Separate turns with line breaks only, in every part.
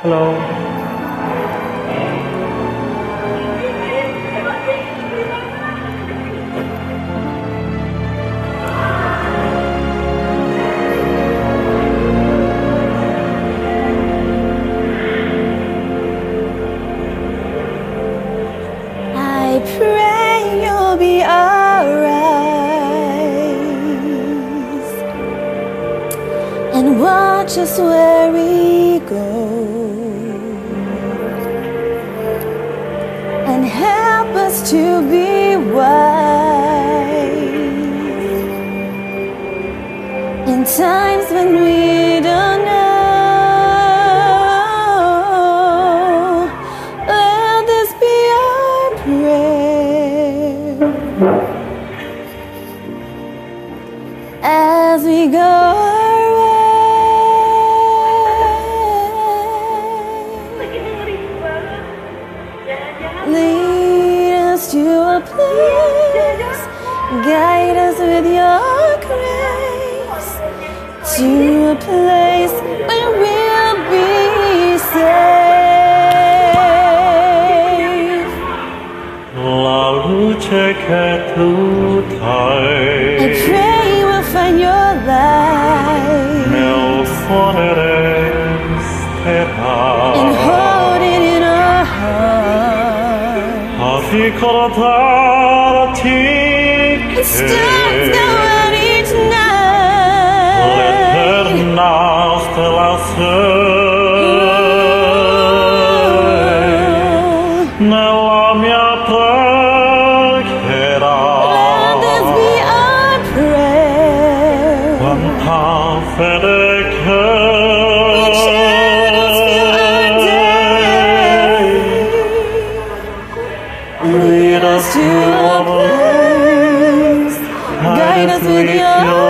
Hello.
And watch us where we go and help us to be wise in times when we don't know. Let this be our prayer as we go with your grace to a place where we'll be safe. I pray we'll find your light and hold it in our heart. It now and each night.
l'eterna stella sei nella mia preghiera
Let this be our prayer.
quanta fede che
Each shadows fill day.
lead us
to a place. With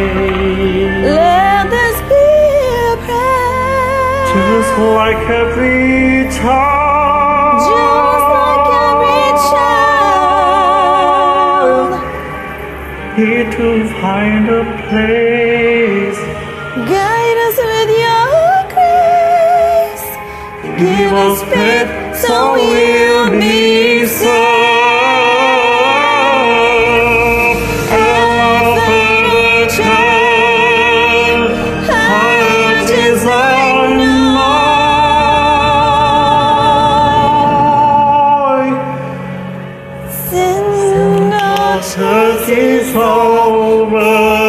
Let this be a prayer.
Just like every child,
Just like every child,
here to find a place.
guide us with your grace.
Give us faith so we'll be saved. is over.